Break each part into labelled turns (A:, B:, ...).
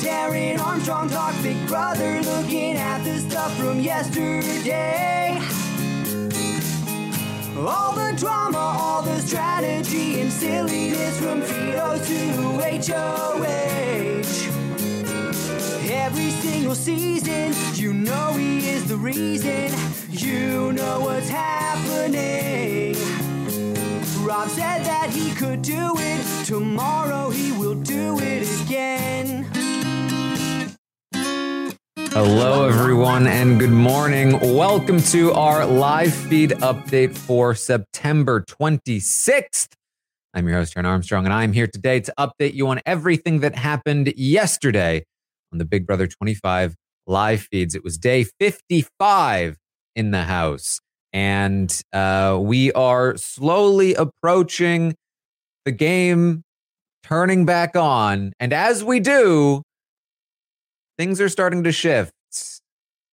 A: Taran Armstrong talks Big Brother, looking at the stuff from yesterday. All the drama, all the strategy and silliness from Fritos to HOH. Every single season, you know he is the reason. You know what's happening. Rob said that he could do it. Tomorrow he will do it again.
B: Hello, everyone, and good morning. Welcome to our live feed update for September 26th. I'm your host, Taran Armstrong, and I'm here today to update you on everything that happened yesterday on the Big Brother 25 live feeds. It was day 55 in the house, and uh, we are slowly approaching the game turning back on. And as we do, things are starting to shift.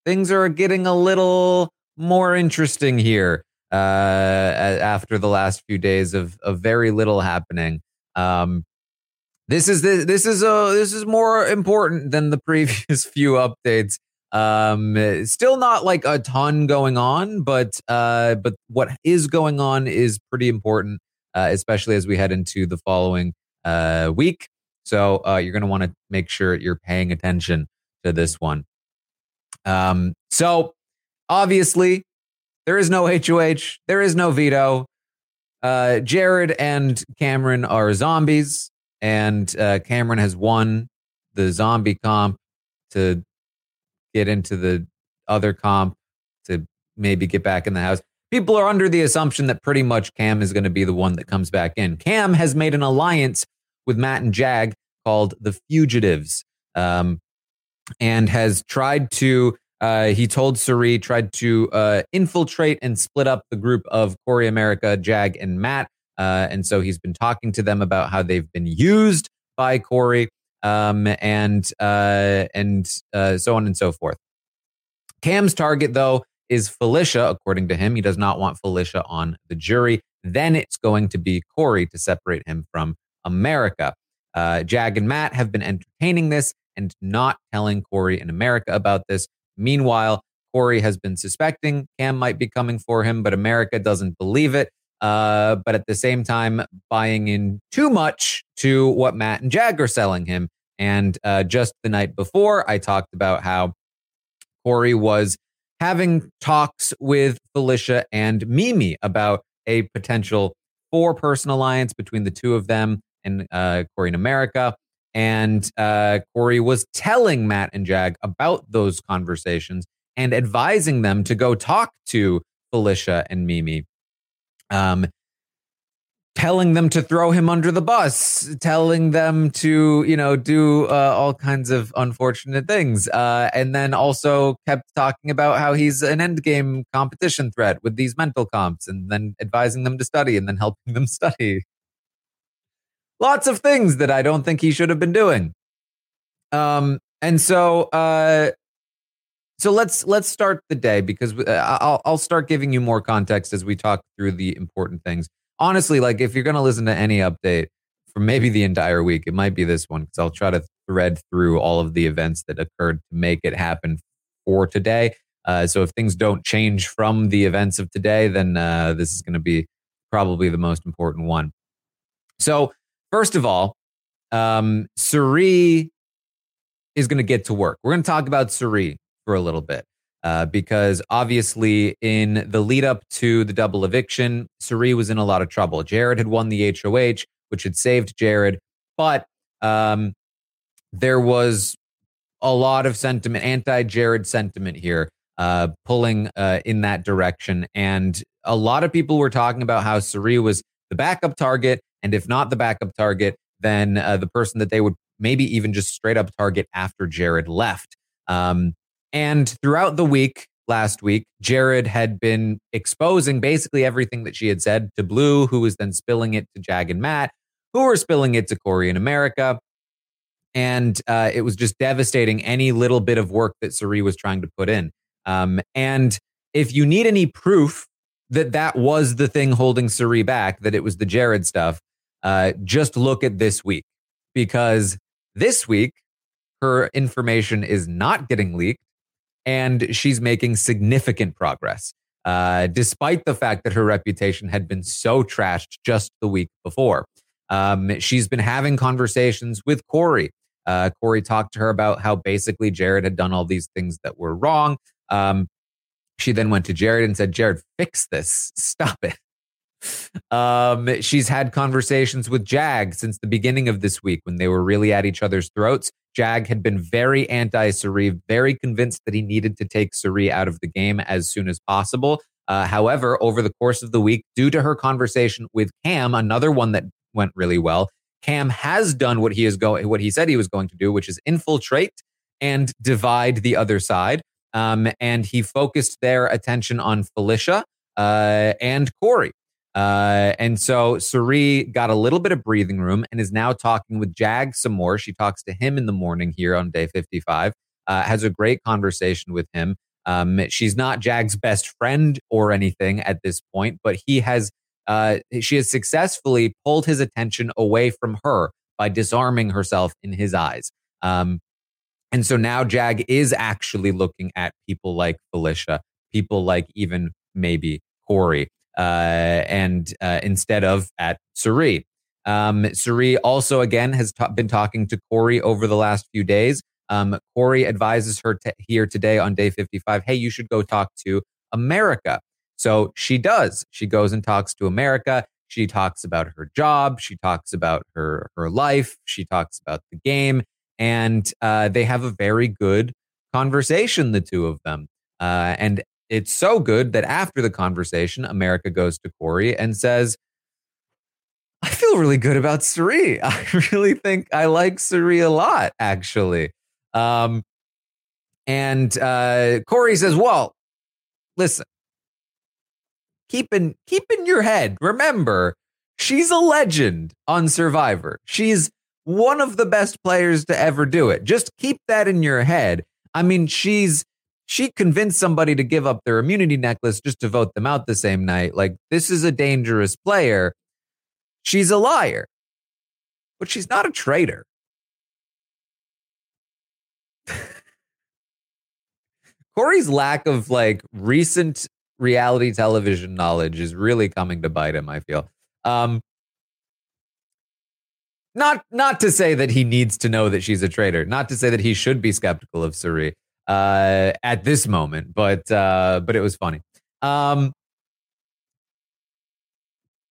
B: Things are getting a little more interesting here uh, after the last few days of, of very little happening. Um, this is this is a this is more important than the previous few updates. Um, still not like a ton going on, but uh, but what is going on is pretty important, uh, especially as we head into the following uh, week. So uh, you're going to want to make sure you're paying attention to this one. Um, so obviously, there is no HOH, there is no veto. Uh, Jared and Cameron are zombies, and uh, Cameron has won the zombie comp to get into the other comp to maybe get back in the house. People are under the assumption that pretty much Cam is going to be the one that comes back in. Cam has made an alliance with Matt and Jag called the Fugitives. Um, and has tried to uh, he told Cirie tried to uh, infiltrate and split up the group of Corey America, Jag, and Matt. Uh, and so he's been talking to them about how they've been used by Corey, um, and uh, and uh, so on and so forth. Cam's target, though, is Felicia. According to him, he does not want Felicia on the jury. Then it's going to be Corey to separate him from America. Uh, Jag and Matt have been entertaining this and not telling Corey in America about this. Meanwhile, Corey has been suspecting Cam might be coming for him, but America doesn't believe it. Uh, but at the same time, buying in too much to what Matt and Jag are selling him. And uh, just the night before, I talked about how Corey was having talks with Felicia and Mimi about a potential four person alliance between the two of them and uh, Corey in America. And uh, Corey was telling Matt and Jag about those conversations and advising them to go talk to Felicia and Mimi. Um, telling them to throw him under the bus, telling them to, you know, do uh, all kinds of unfortunate things. Uh, and then also kept talking about how he's an endgame competition threat with these mental comps and then advising them to study and then helping them study lots of things that I don't think he should have been doing. Um, and so, uh, so let's let's start the day because uh, I'll I'll start giving you more context as we talk through the important things. Honestly, like if you're going to listen to any update for maybe the entire week, it might be this one because I'll try to thread through all of the events that occurred to make it happen for today. Uh, so if things don't change from the events of today, then uh, this is going to be probably the most important one. So first of all, um, Cirie is going to get to work. We're going to talk about Cirie for a little bit. Uh, because obviously, in the lead up to the double eviction, Cirie was in a lot of trouble. Jared had won the HOH, which had saved Jared, but um, there was a lot of sentiment, anti Jared sentiment here, uh, pulling uh, in that direction. And a lot of people were talking about how Cirie was the backup target. And if not the backup target, then uh, the person that they would maybe even just straight up target after Jared left. Um, and throughout the week, last week, Jared had been exposing basically everything that she had said to Blue, who was then spilling it to Jag and Matt, who were spilling it to Corey in America. And uh, it was just devastating any little bit of work that Cirie was trying to put in. Um, and if you need any proof that that was the thing holding Cirie back, that it was the Jared stuff, uh, just look at this week because this week her information is not getting leaked and she's making significant progress, uh, despite the fact that her reputation had been so trashed just the week before. Um, she's been having conversations with Corey. Uh, Corey talked to her about how basically Jared had done all these things that were wrong. Um, she then went to Jared and said, Jared, fix this. Stop it. Um, she's had conversations with Jag since the beginning of this week when they were really at each other's throats. Jag had been very anti Cirie, very convinced that he needed to take Cirie out of the game as soon as possible. Uh, however, over the course of the week, due to her conversation with Cam, another one that went really well, Cam has done what he is going, what he said he was going to do, which is infiltrate and divide the other side. Um, and he focused their attention on Felicia uh, and Corey. Uh, and so Cirie got a little bit of breathing room and is now talking with Jag some more. She talks to him in the morning here on day 55, uh, has a great conversation with him. Um, she's not Jag's best friend or anything at this point, but he has, uh, she has successfully pulled his attention away from her by disarming herself in his eyes. Um, and so now Jag is actually looking at people like Felicia, people like even maybe Corey, uh, and uh, instead of at Cirie. Um, Cirie also, again, has been talking to Corey over the last few days. Um, Corey advises her to, here today on day 55 hey, you should go talk to America. So she does. She goes and talks to America. She talks about her job. She talks about her, her life. She talks about the game. And uh, they have a very good conversation, the two of them. Uh, and it's so good that after the conversation, America goes to Corey and says, I feel really good about Cirie. I really think I like Cirie a lot, actually. Um, and uh, Corey says, Well, listen, keep in, keep in your head, remember, she's a legend on Survivor. She's one of the best players to ever do it. Just keep that in your head. I mean, she's she convinced somebody to give up their immunity necklace just to vote them out the same night. Like, this is a dangerous player. She's a liar, but she's not a traitor. Corey's lack of like recent reality television knowledge is really coming to bite him, I feel. Um, not not to say that he needs to know that she's a traitor, not to say that he should be skeptical of Cirie uh, at this moment, but uh, but it was funny. Um,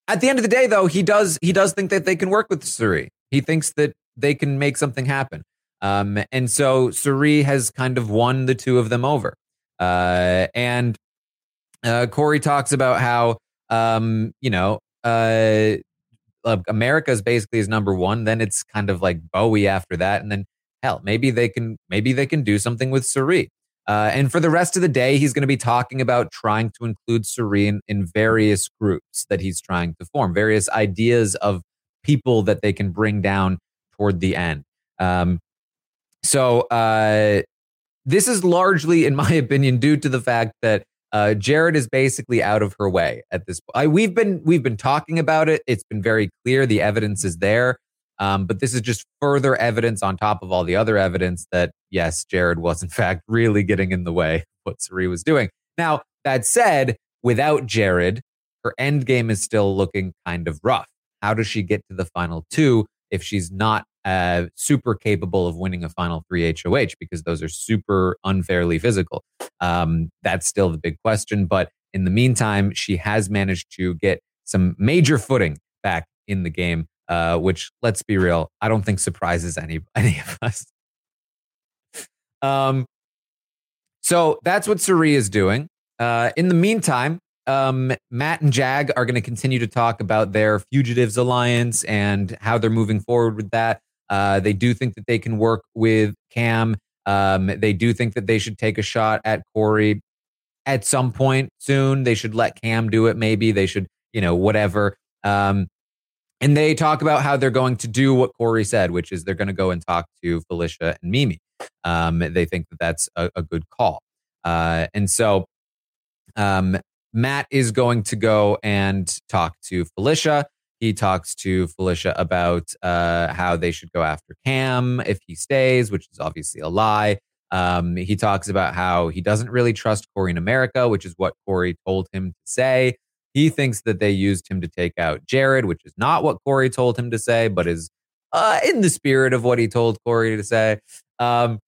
B: at the end of the day, though, he does he does think that they can work with Cirie. He thinks that they can make something happen. Um, and so Cirie has kind of won the two of them over. Uh, and uh, Corey talks about how um, you know uh, America is basically his number one. Then it's kind of like Bowie after that, and then hell, maybe they can maybe they can do something with Cirie. Uh, and for the rest of the day, he's going to be talking about trying to include Cirie in, in various groups that he's trying to form, various ideas of people that they can bring down toward the end. Um, so uh, this is largely, in my opinion, due to the fact that uh, Jared is basically out of her way at this point. We've been we've been talking about it. It's been very clear. The evidence is there. Um, but this is just further evidence on top of all the other evidence that yes, Jared was in fact really getting in the way of what Cirie was doing. Now that said, without Jared, her end game is still looking kind of rough. How does she get to the final two if she's not uh, super capable of winning a final three HOH because those are super unfairly physical. Um, that's still the big question. But in the meantime, she has managed to get some major footing back in the game, uh, which let's be real, I don't think surprises any any of us. Um, so that's what Cirie is doing. Uh, in the meantime, um, Matt and Jag are going to continue to talk about their Fugitives Alliance and how they're moving forward with that. Uh, they do think that they can work with Cam. Um, they do think that they should take a shot at Corey at some point soon. They should let Cam do it. Maybe they should, you know, whatever. Um, and they talk about how they're going to do what Corey said, which is they're going to go and talk to Felicia and Mimi. Um, they think that that's a, a good call. Uh, and so um, Matt is going to go and talk to Felicia. He talks to Felicia about uh, how they should go after Cam if he stays, which is obviously a lie. Um, he talks about how he doesn't really trust Corey in America, which is what Corey told him to say. He thinks that they used him to take out Jared, which is not what Corey told him to say, but is uh, in the spirit of what he told Corey to say. Um,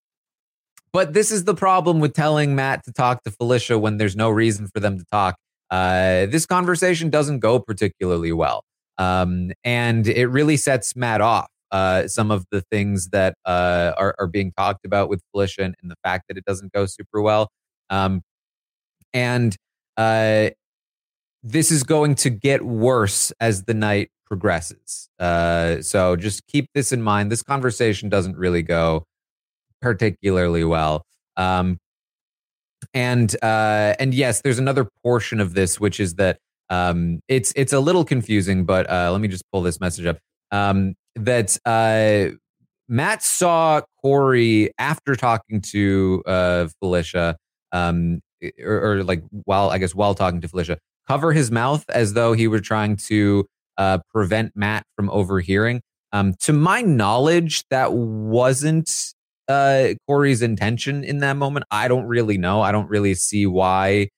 B: but this is the problem with telling Matt to talk to Felicia when there's no reason for them to talk. Uh, this conversation doesn't go particularly well. Um, and it really sets Matt off. Uh, some of the things that uh, are, are, being talked about with Felicia and, and, the fact that it doesn't go super well. Um, and uh, this is going to get worse as the night progresses. Uh, so just keep this in mind. This conversation doesn't really go particularly well. Um, and uh, and yes, there's another portion of this which is that um, it's it's a little confusing, but uh, let me just pull this message up. Um, that uh, Matt saw Corey after talking to uh, Felicia, um, or, or, like while I guess while talking to Felicia, cover his mouth as though he were trying to uh, prevent Matt from overhearing. Um, to my knowledge, that wasn't uh, Corey's intention in that moment. I don't really know. I don't really see why,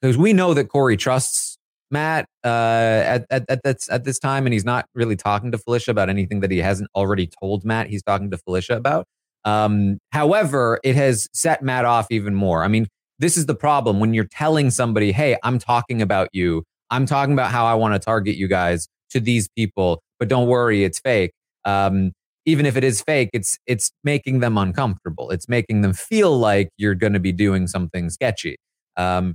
B: because we know that Corey trusts Matt uh, at, at, at, this, at this time, and he's not really talking to Felicia about anything that he hasn't already told Matt he's talking to Felicia about. Um, however, it has set Matt off even more. I mean, this is the problem when you're telling somebody, hey, I'm talking about you. I'm talking about how I want to target you guys to these people, but don't worry, it's fake. Um, even if it is fake, it's it's making them uncomfortable. It's making them feel like you're going to be doing something sketchy. Um,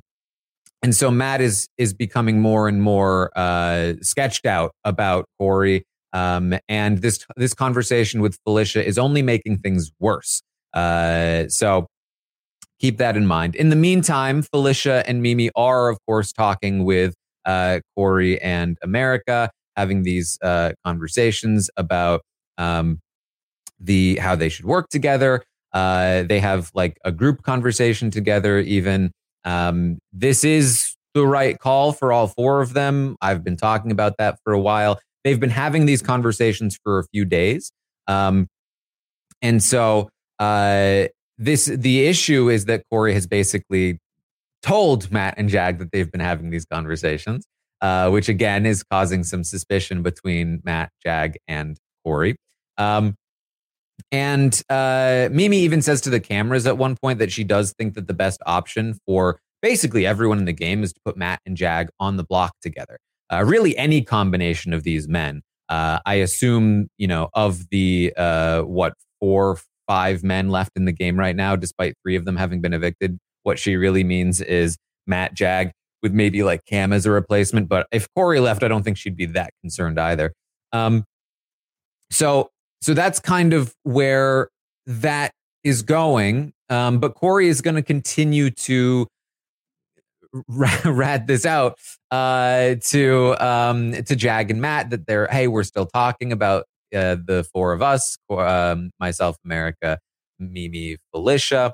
B: and so Matt is is becoming more and more uh, sketched out about Corey. Um, and this this conversation with Felicia is only making things worse. Uh, so keep that in mind. In the meantime, Felicia and Mimi are, of course, talking with uh, Corey and America, having these uh, conversations about um, the how they should work together. Uh, they have like a group conversation together, even um, this is the right call for all four of them. I've been talking about that for a while. They've been having these conversations for a few days. Um, and so uh, this the issue is that Corey has basically told Matt and Jag that they've been having these conversations, uh, which again is causing some suspicion between Matt, Jag, and Corey. Um, and uh, Mimi even says to the cameras at one point that she does think that the best option for basically everyone in the game is to put Matt and Jag on the block together. Uh, really, any combination of these men. Uh, I assume, you know, of the uh, what four, five men left in the game right now, despite three of them having been evicted, what she really means is Matt Jag with maybe like Cam as a replacement. But if Corey left, I don't think she'd be that concerned either. Um, so so that's kind of where that is going. Um, but Corey is going to continue to rat this out uh, to um, to Jag and Matt that they're hey we're still talking about uh, the four of us um, myself America Mimi Felicia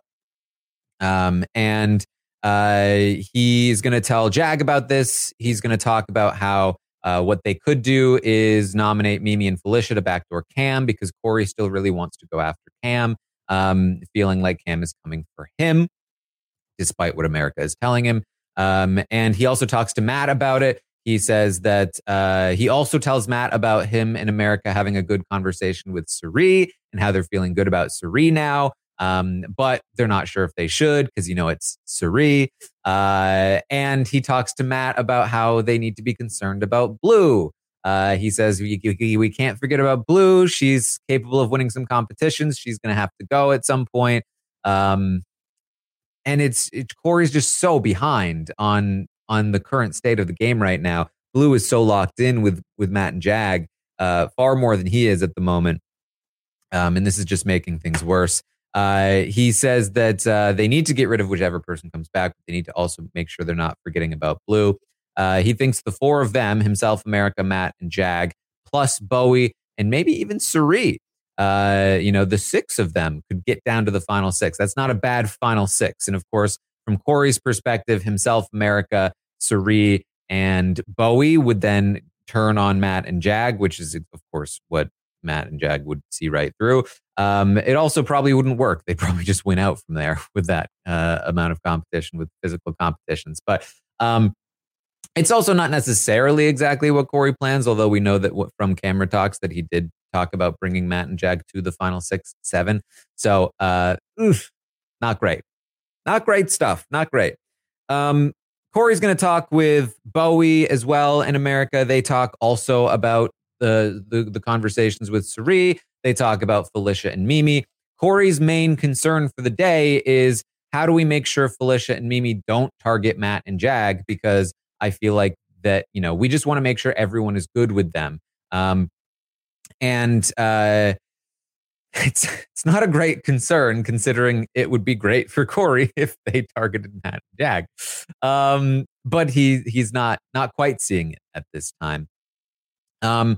B: Um, and uh, he's going to tell Jag about this. He's going to talk about how uh, what they could do is nominate Mimi and Felicia to backdoor Cam because Corey still really wants to go after Cam, um, feeling like Cam is coming for him, despite what America is telling him. Um, and he also talks to Matt about it. He says that uh, he also tells Matt about him and America having a good conversation with Cirie and how they're feeling good about Cirie now. Um, but they're not sure if they should because you know it's Cirie. Uh, and he talks to Matt about how they need to be concerned about Blue. Uh, he says we, we, we can't forget about Blue. She's capable of winning some competitions. She's going to have to go at some point. Um, and it's, it's Corey's just so behind on on the current state of the game right now. Blue is so locked in with with Matt and Jag, uh, far more than he is at the moment. Um, and this is just making things worse. Uh, he says that uh, they need to get rid of whichever person comes back. But they need to also make sure they're not forgetting about Blue. Uh, he thinks the four of them, himself, America, Matt, and Jag, plus Bowie, and maybe even Cirie, uh, you know, the six of them could get down to the final six. That's not a bad final six. And of course, from Corey's perspective, himself, America, Cirie, and Bowie would then turn on Matt and Jag, which is, of course, what Matt and Jag would see right through. Um, it also probably wouldn't work. They'd probably just win out from there with that uh, amount of competition with physical competitions. But um, it's also not necessarily exactly what Corey plans, although we know that what, from camera talks that he did talk about bringing Matt and Jag to the final six, seven. So, uh, oof, not great. Not great stuff. Not great. Um, Corey's going to talk with Bowie as well in America. They talk also about the, the, the conversations with Cirie. They talk about Felicia and Mimi. Corey's main concern for the day is how do we make sure Felicia and Mimi don't target Matt and Jag? Because I feel like that, you know, we just want to make sure everyone is good with them. Um, and uh, it's it's not a great concern considering it would be great for Corey if they targeted Matt and Jag. Um, but he he's not not quite seeing it at this time. Um,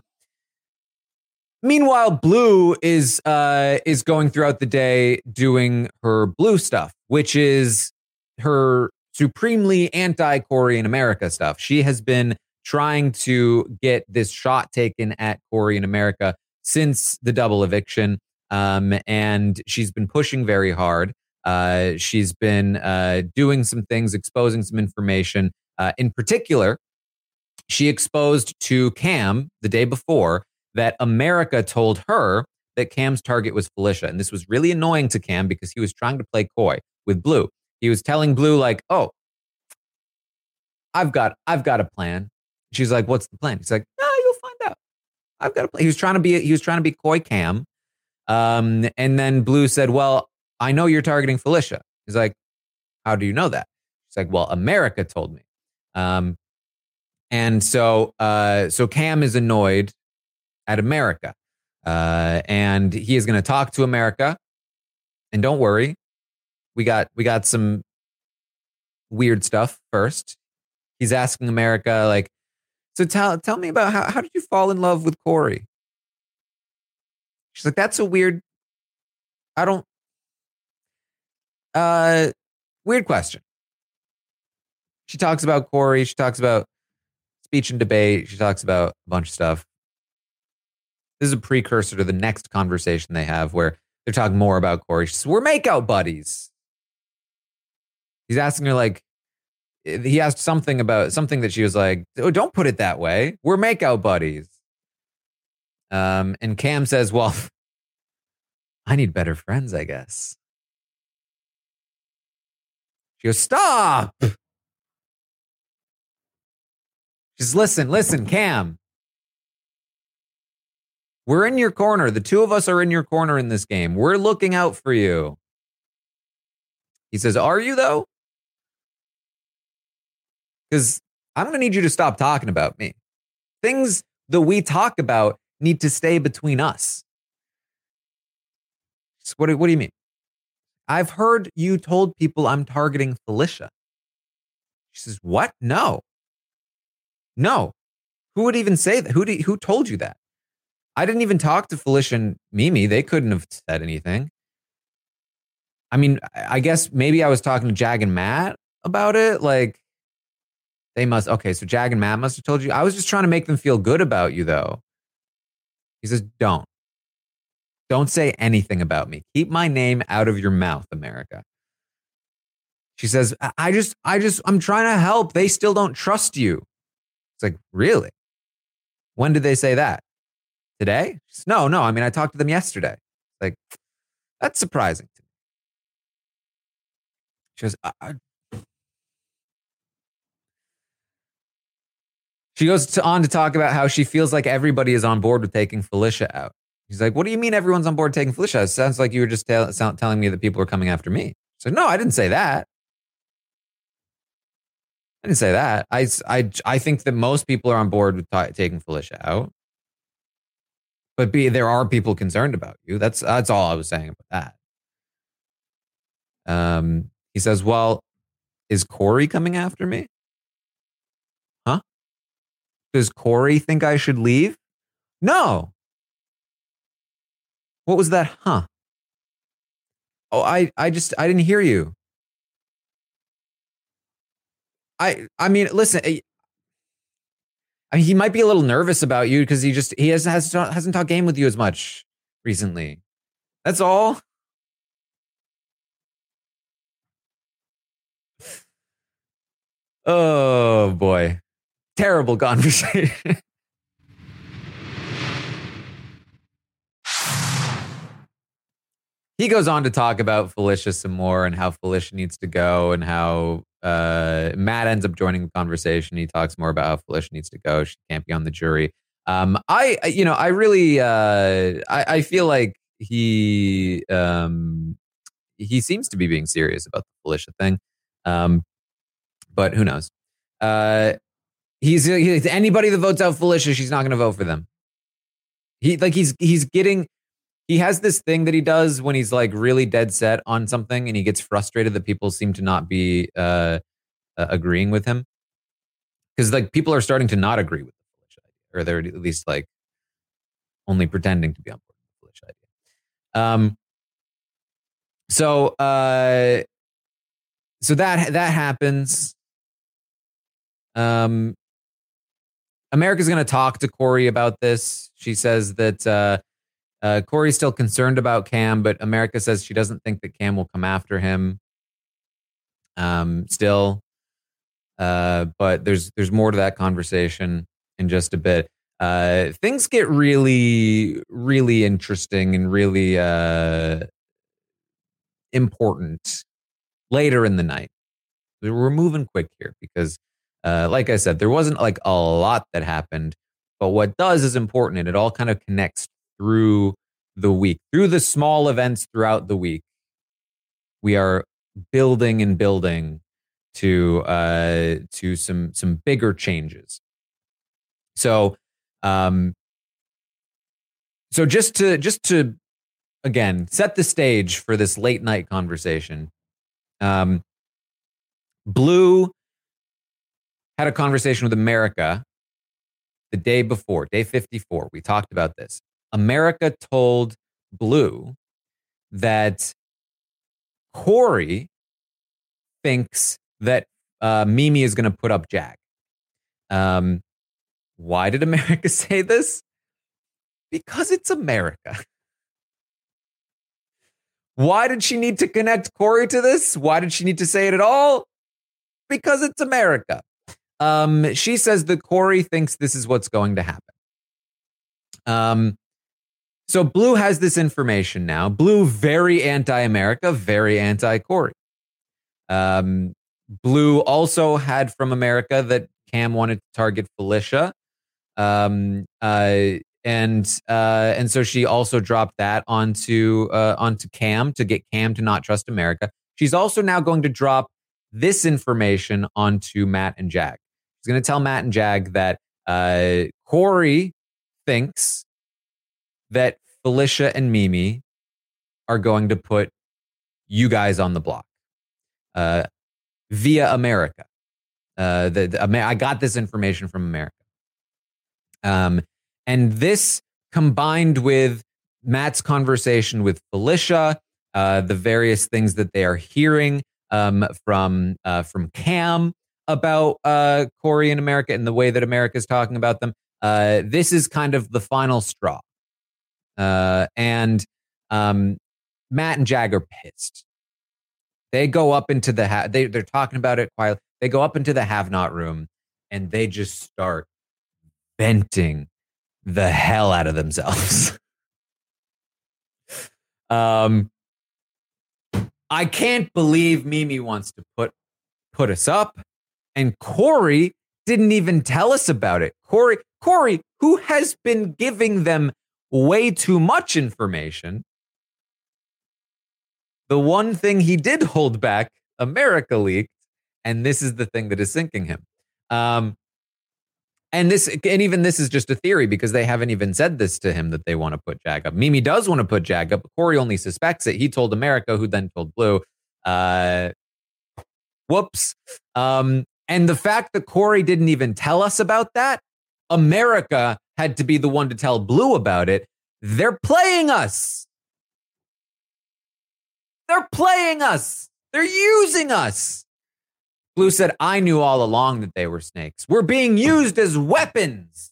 B: meanwhile, Blue is uh, is going throughout the day doing her blue stuff, which is her supremely anti Corey in America stuff. She has been trying to get this shot taken at Corey in America since the double eviction. Um, and she's been pushing very hard. Uh, she's been uh, doing some things, exposing some information. Uh, in particular, she exposed to Cam the day before that America told her that Cam's target was Felicia. And this was really annoying to Cam because he was trying to play coy with Blue. He was telling Blue, like, oh, I've got I've got a plan. She's like, what's the plan? He's like, no, you'll find out. I've got a plan. He was trying to be he was trying to be coy Cam. Um, and then Blue said, Well, I know you're targeting Felicia. He's like, How do you know that? She's like, Well, America told me. Um, and so, uh, so Cam is annoyed at America, uh, and he is going to talk to America. And don't worry, we got we got some weird stuff first. He's asking America like, so tell tell me about how how did you fall in love with Corey? She's like, that's a weird. I don't. Uh, weird question. She talks about Corey. She talks about speech and debate. She talks about a bunch of stuff. This is a precursor to the next conversation they have where they're talking more about Corey. She says, We're makeout buddies. He's asking her, like, he asked something about something that she was like, Oh, don't put it that way. We're makeout buddies. Um, and Cam says, Well, I need better friends, I guess. She goes, Stop. She says, Listen, listen, Cam. We're in your corner. The two of us are in your corner in this game. We're looking out for you. He says, Are you, though? Because I'm going to need you to stop talking about me. Things that we talk about need to stay between us. So what, what do you mean? I've heard you told people I'm targeting Felicia. She says, What? No. No. Who would even say that? Who, do, who told you that? I didn't even talk to Felicia and Mimi. They couldn't have said anything. I mean, I guess maybe I was talking to Jag and Matt about it. Like, they must, okay, so Jag and Matt must have told you. I was just trying to make them feel good about you, though. He says, don't. Don't say anything about me. Keep my name out of your mouth, America. She says, I just, I just, I'm trying to help. They still don't trust you. It's like, really? When did they say that? Today? No, no. I mean, I talked to them yesterday. Like, that's surprising to me. She goes, I, I, She goes to, on to talk about how she feels like everybody is on board with taking Felicia out. She's like, "What do you mean everyone's on board taking Felicia? It sounds like you were just tell, sound, telling me that people are coming after me." So no, I didn't say that. I didn't say that. I, I, I think that most people are on board with t- taking Felicia out. But B, there are people concerned about you. That's that's all I was saying about that. Um, he says, "Well, is Corey coming after me? Huh? Does Corey think I should leave? No. What was that? Huh? Oh, I, I just, I didn't hear you. I, I mean, listen. I, mean, he might be a little nervous about you because he just he has, has hasn't talked game with you as much recently. That's all. Oh boy. Terrible conversation. he goes on to talk about Felicia some more and how Felicia needs to go and how uh, Matt ends up joining the conversation. He talks more about how Felicia needs to go. She can't be on the jury. Um, I, you know, I really, uh, I, I feel like he, um, he seems to be being serious about the Felicia thing. Um, but who knows? Uh, he's, he's anybody that votes out Felicia, she's not going to vote for them. He like he's he's getting he has this thing that he does when he's like really dead set on something and he gets frustrated that people seem to not be uh, agreeing with him because like people are starting to not agree with the Felicia idea, or they're at least like only pretending to be on board with the Felicia idea. Um. So uh, so that that happens. Um, America's going to talk to Corey about this. She says that uh, uh, Corey's still concerned about Cam, but America says she doesn't think that Cam will come after him. Um, still, uh, but there's there's more to that conversation in just a bit. Uh, things get really, really interesting and really uh, important later in the night. We're moving quick here because uh, like I said, there wasn't like a lot that happened, but what does is important and it all kind of connects through the week, through the small events throughout the week. We are building and building to uh, to some some bigger changes. So, um, so just to just to again set the stage for this late night conversation. Um, Blue had a conversation with America the day before, day 54. We talked about this. America told Blue that Corey thinks that uh, Mimi is going to put up Jag. Um, why did America say this? Because it's America. Why did she need to connect Corey to this? Why did she need to say it at all? Because it's America. Um, she says that Corey thinks this is what's going to happen. Um, so Blue has this information now. Blue very anti-America, very anti-Corey. Um, Blue also had from America that Cam wanted to target Felicia, um, uh, and uh, and so she also dropped that onto uh, onto Cam to get Cam to not trust America. She's also now going to drop this information onto Matt and Jag. She's going to tell Matt and Jag that uh, Corey thinks that Felicia and Mimi are going to put you guys on the block uh, via America. Uh, the, the, I got this information from America. Um, and this combined with Matt's conversation with Felicia, uh, the various things that they are hearing um, from uh, from Cam about uh, Corey in America and the way that America is talking about them. Uh, this is kind of the final straw, uh, and um, Matt and Jag are pissed. They go up into the ha- they they're talking about it quietly. They go up into the have not room and they just start venting the hell out of themselves. um, I can't believe Mimi wants to put put us up, and Corey didn't even tell us about it. Corey, Corey, who has been giving them way too much information. The one thing he did hold back, America leaked, and this is the thing that is sinking him. Um, and this, and even this is just a theory because they haven't even said this to him that they want to put Jag up. Mimi does want to put Jag up. But Corey only suspects it. He told America, who then told Blue. Uh, whoops. Um, and the fact that Corey didn't even tell us about that, America had to be the one to tell Blue about it. They're playing us. They're playing us. They're using us. Blue said, I knew all along that they were snakes. We're being used as weapons.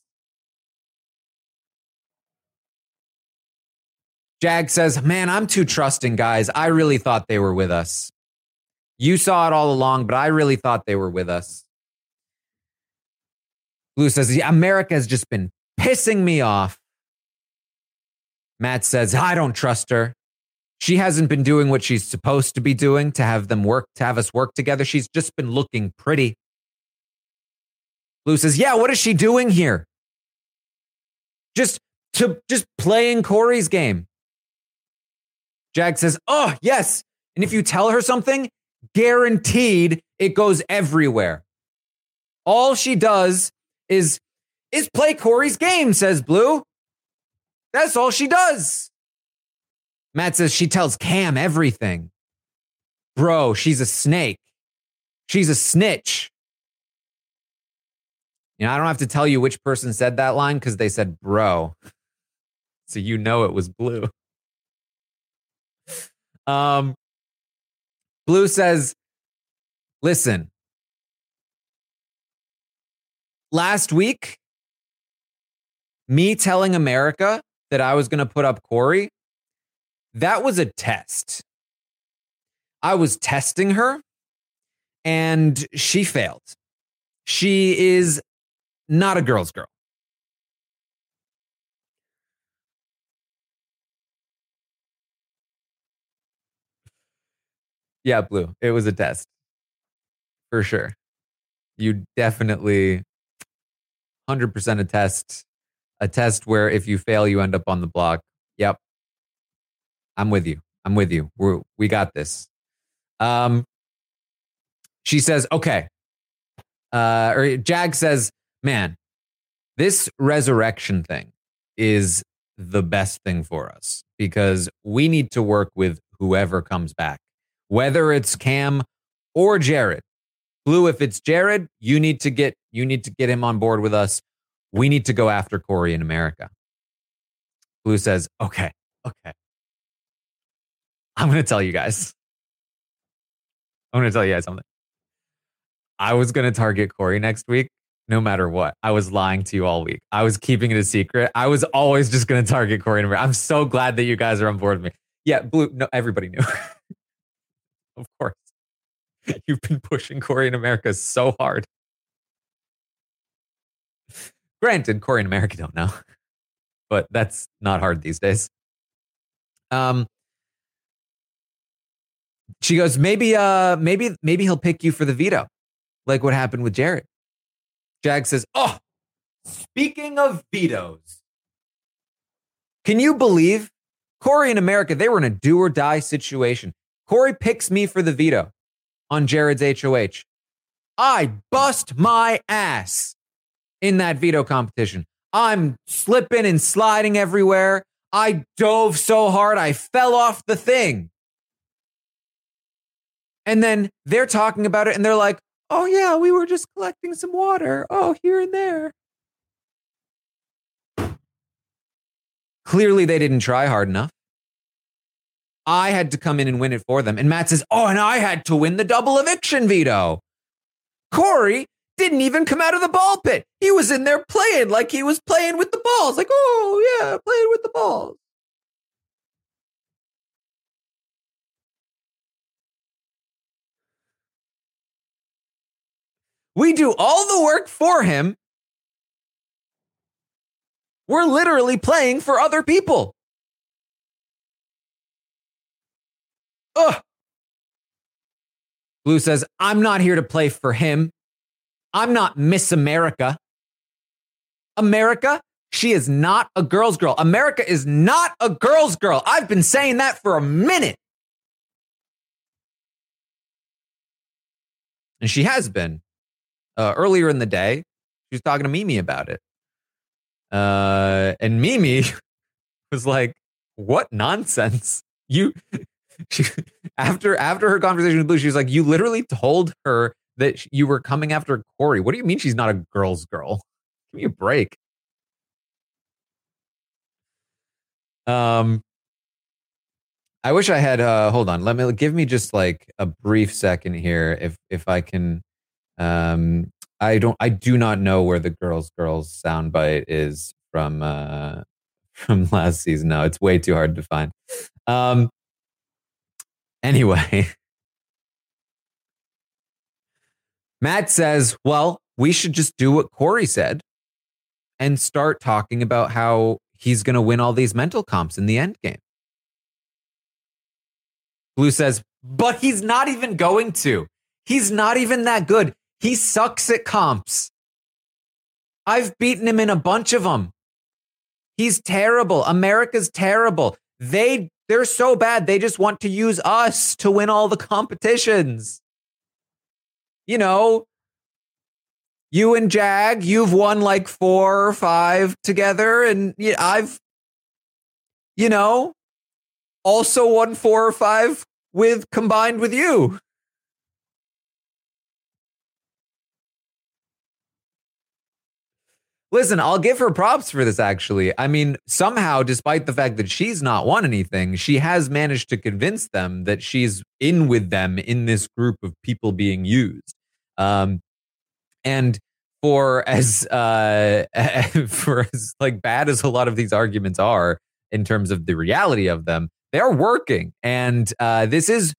B: Jag says, Man, I'm too trusting, guys. I really thought they were with us. You saw it all along, but I really thought they were with us. Blue says, yeah, America has just been pissing me off. Matt says, I don't trust her. She hasn't been doing what she's supposed to be doing to have them work, to have us work together. She's just been looking pretty. Blue says, Yeah, what is she doing here? Just to just playing Corey's game. Jag says, Oh, yes. And if you tell her something, guaranteed it goes everywhere. All she does is is play Corey's game, says Blue. That's all she does. Matt says she tells Cam everything. Bro, she's a snake. She's a snitch. You know, I don't have to tell you which person said that line because they said bro. So you know it was Blue. Um, Blue says, listen, last week, me telling America that I was going to put up Corey that was a test. I was testing her and she failed. She is not a girl's girl. Yeah, Blue. It was a test. For sure. You definitely 100% a test. A test where if you fail, you end up on the block. Yep. I'm with you. I'm with you. We're, we got this. Um, she says, okay. Uh, or Jag says, man, this resurrection thing is the best thing for us because we need to work with whoever comes back, whether it's Cam or Jared. Blue, if it's Jared, you need to get you need to get him on board with us. We need to go after Corey in America. Blue says, okay, okay. I'm going to tell you guys. I'm going to tell you guys something. I was going to target Corey next week, no matter what. I was lying to you all week. I was keeping it a secret. I was always just going to target Corey. I'm so glad that you guys are on board with me. Yeah, Blue. No, everybody knew. of course. You've been pushing Corey in America so hard. Granted, Corey in America don't know, but that's not hard these days. Um, she goes, maybe, uh, maybe, maybe he'll pick you for the veto, like what happened with Jared. Jag says, Oh, speaking of vetoes, can you believe Corey in America? They were in a do or die situation. Corey picks me for the veto on Jared's HOH. I bust my ass in that veto competition. I'm slipping and sliding everywhere. I dove so hard, I fell off the thing. And then they're talking about it and they're like, oh, yeah, we were just collecting some water. Oh, here and there. Clearly, they didn't try hard enough. I had to come in and win it for them. And Matt says, Oh, and I had to win the double eviction veto. Corey didn't even come out of the ball pit. He was in there playing like he was playing with the balls. Like, oh, yeah, playing with the balls. We do all the work for him. We're literally playing for other people. Ugh. Blue says, I'm not here to play for him. I'm not Miss America. America, she is not a girl's girl. America is not a girl's girl. I've been saying that for a minute. And she has been. Uh, earlier in the day, she was talking to Mimi about it. Uh, and Mimi was like, "What nonsense! You she, after after her conversation with Blue, she was like, "You literally told her that you were coming after Corey. What do you mean she's not a girl's girl? Give me a break." Um, I wish I had. Uh, hold on, let me give me just like a brief second here, if if I can. Um, I don't. I do not know where the girls girls soundbite is from. Uh, from last season. No, it's way too hard to find. Um, Anyway, Matt says, well, we should just do what Corey said and start talking about how he's going to win all these mental comps in the end game. Blue says, but he's not even going to. He's not even that good. He sucks at comps. I've beaten him in a bunch of them. He's terrible. America's terrible. They they're so bad. They just want to use us to win all the competitions. You know, you and Jag, you've won like four or five together, and I've, you know, also won four or five with combined with you. Listen, I'll give her props for this, actually. I mean, somehow, despite the fact that she's not won anything, she has managed to convince them that she's in with them in this group of people being used. Um, and for as uh, for as like bad as a lot of these arguments are in terms of the reality of them, they're working. And uh, this is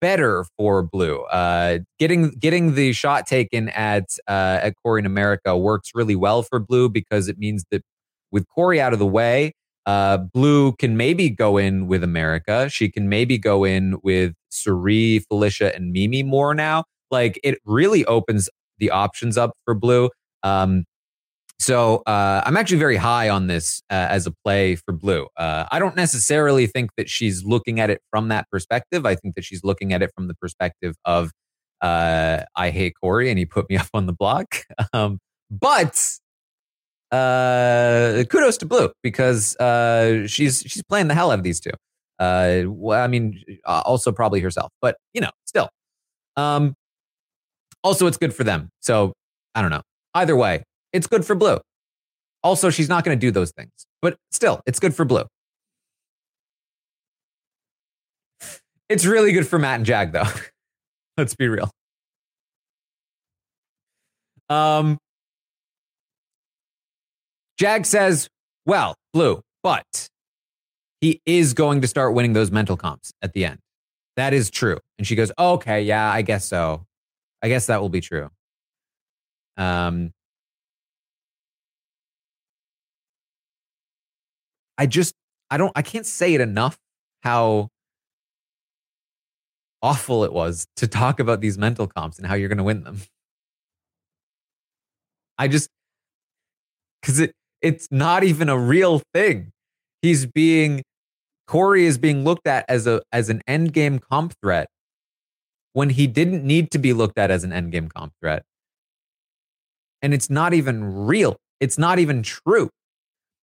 B: better for Blue. Uh, getting getting the shot taken at uh, at Corey in America works really well for Blue because it means that with Corey out of the way, uh, Blue can maybe go in with America. She can maybe go in with Cirie, Felicia, and Mimi more now. Like it really opens the options up for Blue. Um, so uh, I'm actually very high on this uh, as a play for Blue. Uh, I don't necessarily think that she's looking at it from that perspective. I think that she's looking at it from the perspective of uh, I hate Corey and he put me up on the block. Um, but uh, kudos to Blue because uh, she's she's playing the hell out of these two. I mean, also probably herself, but you know, still. Um, also, it's good for them. So I don't know. Either way, it's good for blue. Also, she's not going to do those things, but still, it's good for blue. It's really good for Matt and Jag, though. Let's be real. Um, Jag says, well, blue, but he is going to start winning those mental comps at the end. That is true. And she goes, okay, yeah, I guess so. I guess that will be true. Um, I just I don't I can't say it enough how awful it was to talk about these mental comps and how you're going to win them. I just cuz it it's not even a real thing. He's being Corey is being looked at as a as an end game comp threat when he didn't need to be looked at as an endgame comp threat. And it's not even real. It's not even true.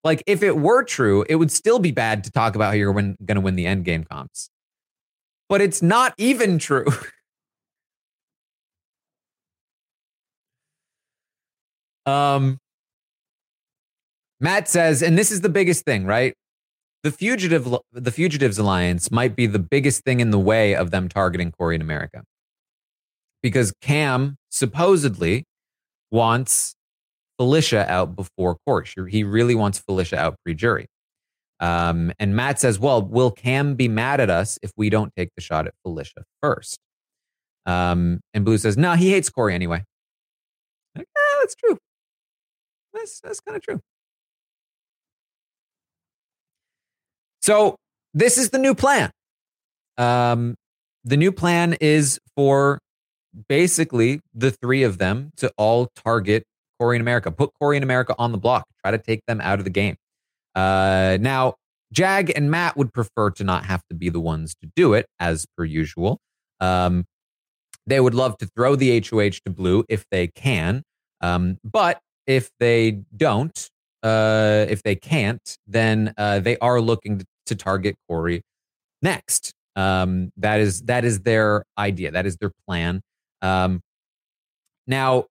B: Like if it were true, it would still be bad to talk about how you're going to win the endgame comps. But it's not even true. um Matt says, and this is the biggest thing, right? The fugitive the fugitives alliance might be the biggest thing in the way of them targeting Corey in America. Because Cam supposedly wants Felicia out before court. He really wants Felicia out pre-jury. Um, and Matt says, "Well, will Cam be mad at us if we don't take the shot at Felicia first? Um, and Blue says, "No, he hates Corey anyway." Like, yeah, that's true. That's that's kind of true. So this is the new plan. Um, the new plan is for basically the three of them to all target Corey in America, put Corey in America on the block, try to take them out of the game. Uh, now, Jag and Matt would prefer to not have to be the ones to do it, as per usual. Um, they would love to throw the HOH to Blue if they can. Um, but if they don't, uh, if they can't, then uh, they are looking to, target Corey next. Um, that is that is their idea. That is their plan. Um, now,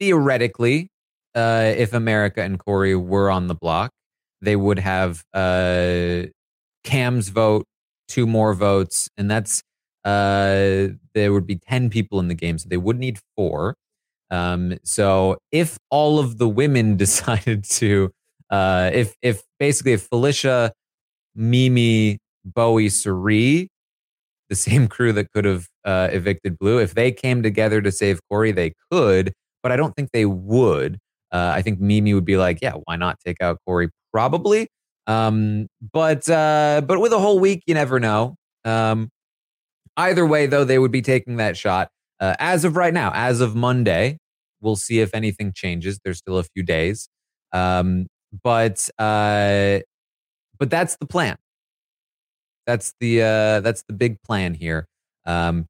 B: theoretically, uh, if America and Corey were on the block, they would have uh, Cam's vote, two more votes, and that's uh, there would be 10 people in the game. So they would need four. Um, so if all of the women decided to, uh, if, if basically if Felicia, Mimi, Bowie, Cirie, the same crew that could have uh, evicted Blue, if they came together to save Corey, they could, but I don't think they would. Uh, I think Mimi would be like, yeah, why not take out Corey? Probably. Um, but uh, but with a whole week, you never know. Um, Either way, though, they would be taking that shot. Uh, as of right now, as of Monday, we'll see if anything changes. There's still a few days, um, but uh, but that's the plan. That's the uh, that's the big plan here. Um,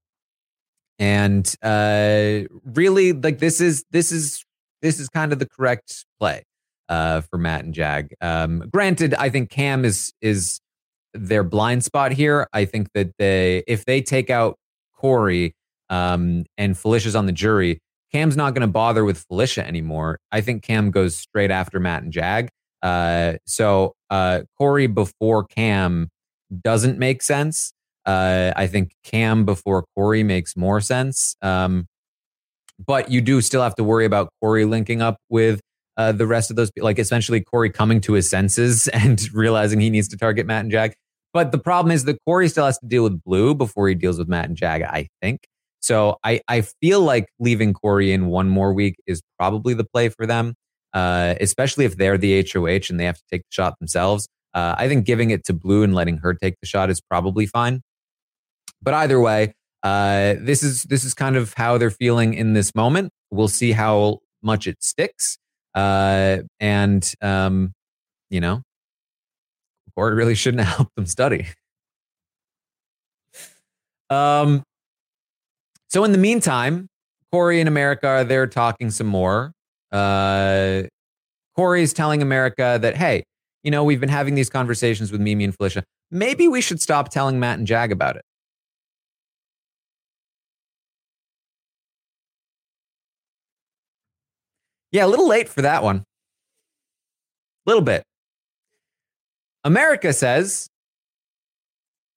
B: and uh, really, like this is this is this is kind of the correct play uh, for Matt and Jag. Um, granted, I think Cam is is their blind spot here. I think that they, if they take out Corey um, and Felicia's on the jury, Cam's not going to bother with Felicia anymore. I think Cam goes straight after Matt and Jag. Uh, so uh, Corey before Cam doesn't make sense. Uh, I think Cam before Corey makes more sense. Um, but you do still have to worry about Corey linking up with uh, the rest of those, people, like essentially Corey coming to his senses and realizing he needs to target Matt and Jag. But the problem is that Corey still has to deal with Blue before he deals with Matt and Jag, I think. So I, I feel like leaving Corey in one more week is probably the play for them, uh, especially if they're the HOH and they have to take the shot themselves. Uh, I think giving it to Blue and letting her take the shot is probably fine. But either way, uh, this is this is kind of how they're feeling in this moment. We'll see how much it sticks, uh, and um, you know, or it really shouldn't help them study. Um, so in the meantime, Corey and America, they're talking some more. Uh, Corey's telling America that, hey, you know, we've been having these conversations with Mimi and Felicia. Maybe we should stop telling Matt and Jag about it. Yeah, a little late for that one. A little bit. America says,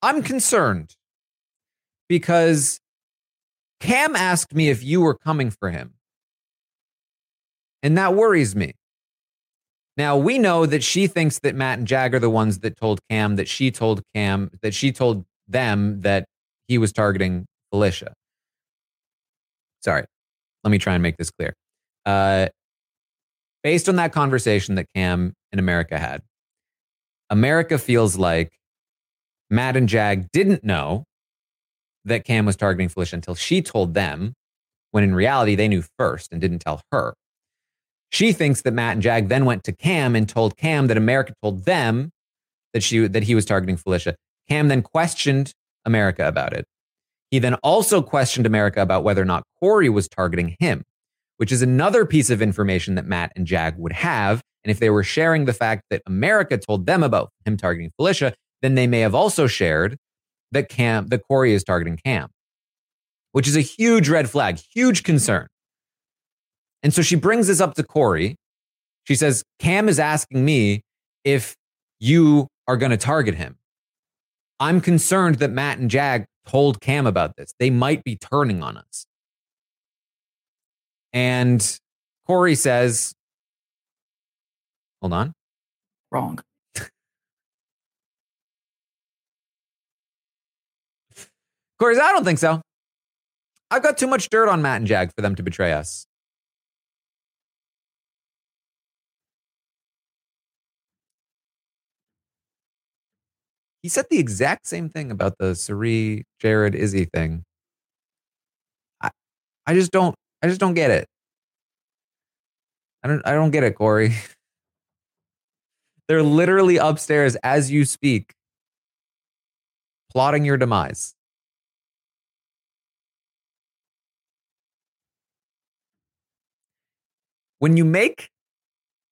B: I'm concerned because Cam asked me if you were coming for him. And that worries me. Now, we know that she thinks that Matt and Jag are the ones that told Cam that she told Cam that she told them that he was targeting Felicia. Sorry, let me try and make this clear. Uh, based on that conversation that Cam and America had, America feels like Matt and Jag didn't know that Cam was targeting Felicia until she told them, when in reality, they knew first and didn't tell her. She thinks that Matt and Jag then went to Cam and told Cam that America told them that she that he was targeting Felicia. Cam then questioned America about it. He then also questioned America about whether or not Corey was targeting him, which is another piece of information that Matt and Jag would have and if they were sharing the fact that America told them about him targeting Felicia, then they may have also shared that Cam, that Corey is targeting Cam, which is a huge red flag, huge concern. And so she brings this up to Corey. She says, Cam is asking me if you are going to target him. I'm concerned that Matt and Jag told Cam about this. They might be turning on us. And Corey says, hold on.
C: Wrong.
B: Corey I don't think so. I've got too much dirt on Matt and Jag for them to betray us. He said the exact same thing about the Cirie, Jared, Izzy thing. I, I just don't, I just don't get it. I don't, I don't get it, Corey. They're literally upstairs as you speak, plotting your demise. When you make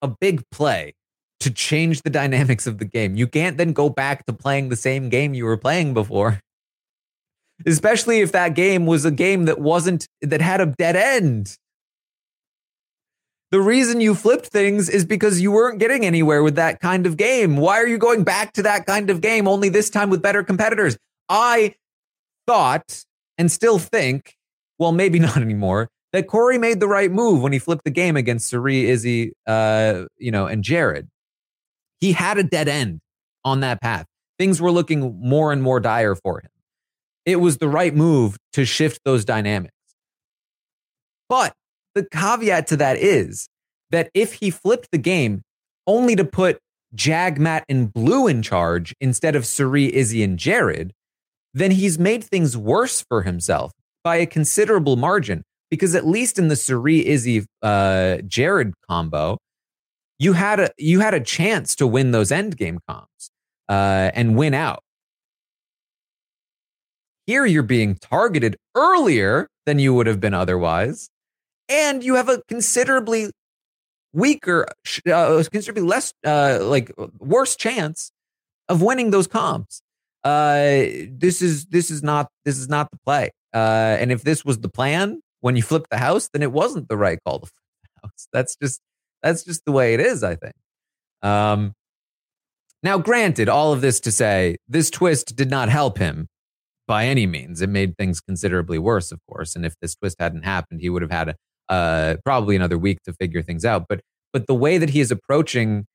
B: a big play to change the dynamics of the game, you can't then go back to playing the same game you were playing before. Especially if that game was a game that wasn't, that had a dead end. The reason you flipped things is because you weren't getting anywhere with that kind of game. Why are you going back to that kind of game, only this time with better competitors? I thought and still think, well, maybe not anymore, that Corey made the right move when he flipped the game against Cirie, Izzy, uh, you know, and Jared. He had a dead end on that path. Things were looking more and more dire for him. It was the right move to shift those dynamics. But the caveat to that is that if he flipped the game only to put Jag, Matt, and Blue in charge instead of Cirie, Izzy, and Jared, then he's made things worse for himself by a considerable margin. Because at least in the Cirie, Izzy, uh, Jared combo, you had a you had a chance to win those end game comps uh, and win out. Here, you're being targeted earlier than you would have been otherwise, and you have a considerably weaker, uh, considerably less, uh, like worse chance of winning those comps. Uh, this is this is not this is not the play. Uh, and if this was the plan when you flip the house, then it wasn't the right call to flip the house. That's just that's just the way it is. I think. Um, now, granted, all of this to say, this twist did not help him by any means. It made things considerably worse, of course. And if this twist hadn't happened, he would have had a, uh, probably another week to figure things out. But but the way that he is approaching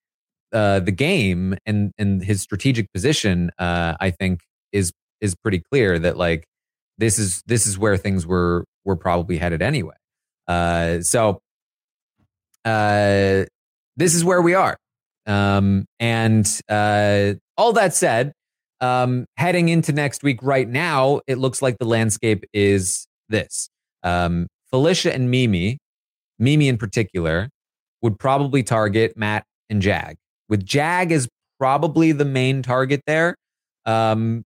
B: uh, the game and and his strategic position, uh, I think is is pretty clear that like this is this is where things were were probably headed anyway. Uh, so uh, this is where we are. Um, and uh, all that said, um, heading into next week, right now, it looks like the landscape is this. Um, Felicia and Mimi, Mimi in particular, would probably target Matt and Jag. With Jag as probably the main target there, um,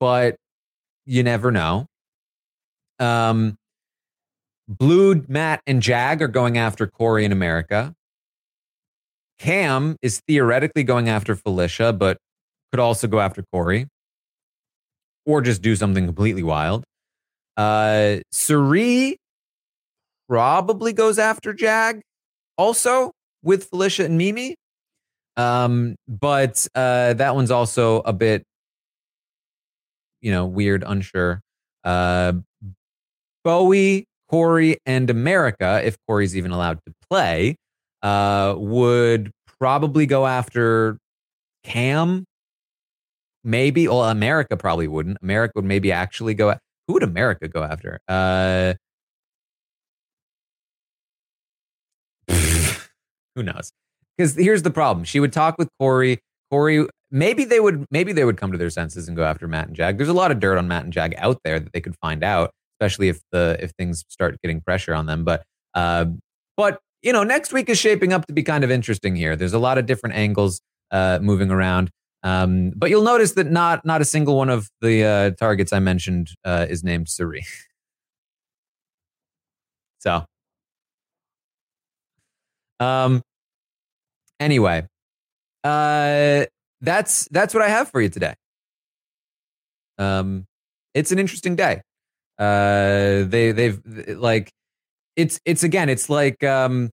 B: but you never know. Um, Blue, Matt, and Jag are going after Corey in America. Cam is theoretically going after Felicia, but could also go after Corey or just do something completely wild. Uh, Cirie probably goes after Jag also with Felicia and Mimi. Um, but uh, that one's also a bit, you know, weird, unsure. Uh, Bowie, Corey, and America, if Corey's even allowed to play, uh, would probably go after Cam. Maybe, well, America probably wouldn't. America would maybe actually go. Who would America go after? Uh, who knows? Because here's the problem: she would talk with Corey. Corey, maybe they would, maybe they would come to their senses and go after Matt and Jag. There's a lot of dirt on Matt and Jag out there that they could find out, especially if the if things start getting pressure on them. But, uh, but you know, next week is shaping up to be kind of interesting here. There's a lot of different angles uh, moving around. Um, but you'll notice that not not a single one of the uh, targets I mentioned uh, is named Cirie. so, um, anyway, uh, that's that's what I have for you today. Um, it's an interesting day. Uh, they they've like it's it's again it's like um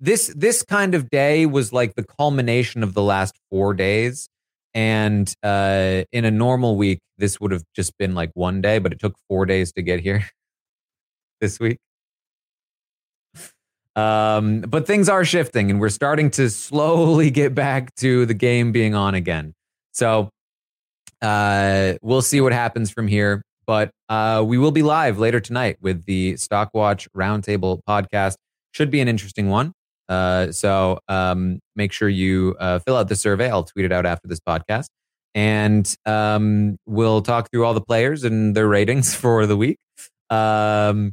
B: this this kind of day was like the culmination of the last four days. And uh, in a normal week, this would have just been like one day, but it took four days to get here this week. Um, but things are shifting, and we're starting to slowly get back to the game being on again. So uh, we'll see what happens from here. But uh, we will be live later tonight with the Stockwatch Roundtable podcast. Should be an interesting one. Uh, so um, make sure you uh, fill out the survey. I'll tweet it out after this podcast. And um, we'll talk through all the players and their ratings for the week. Um,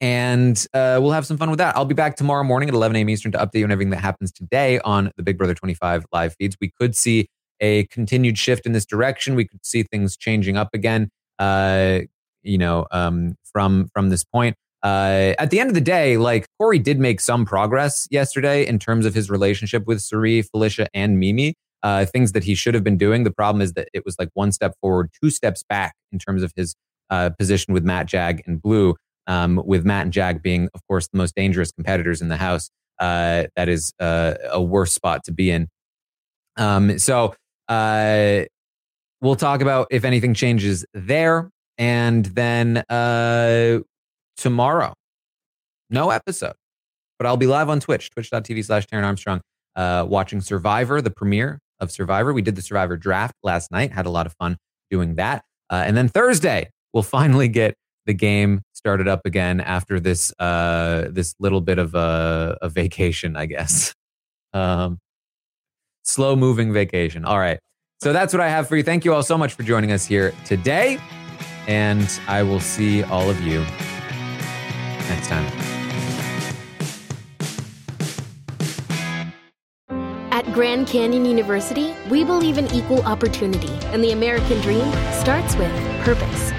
B: and uh, we'll have some fun with that. I'll be back tomorrow morning at 11 a.m. Eastern to update you on everything that happens today on the Big Brother 25 live feeds. We could see a continued shift in this direction. We could see things changing up again. Uh, you know, um, from from this point. Uh, at the end of the day, like Corey did make some progress yesterday in terms of his relationship with Cirie, Felicia, and Mimi. Uh, things that he should have been doing. The problem is that it was like one step forward, two steps back in terms of his uh, position with Matt, Jag, and Blue. Um, with Matt and Jag being, of course, the most dangerous competitors in the house. Uh, that is uh, a worse spot to be in. Um, so uh, we'll talk about if anything changes there. And then uh, tomorrow, no episode, but I'll be live on Twitch, twitch.tv slash Taran Armstrong, uh, watching Survivor, the premiere of Survivor. We did the Survivor draft last night, had a lot of fun doing that. Uh, and then Thursday, we'll finally get the game started up again after this uh, this little bit of a, a vacation, I guess. Um, slow moving vacation. All right. So that's what I have for you. Thank you all so much for joining us here today. And I will see all of you next time.
C: At Grand Canyon University, we believe in equal opportunity, and the American dream starts with purpose.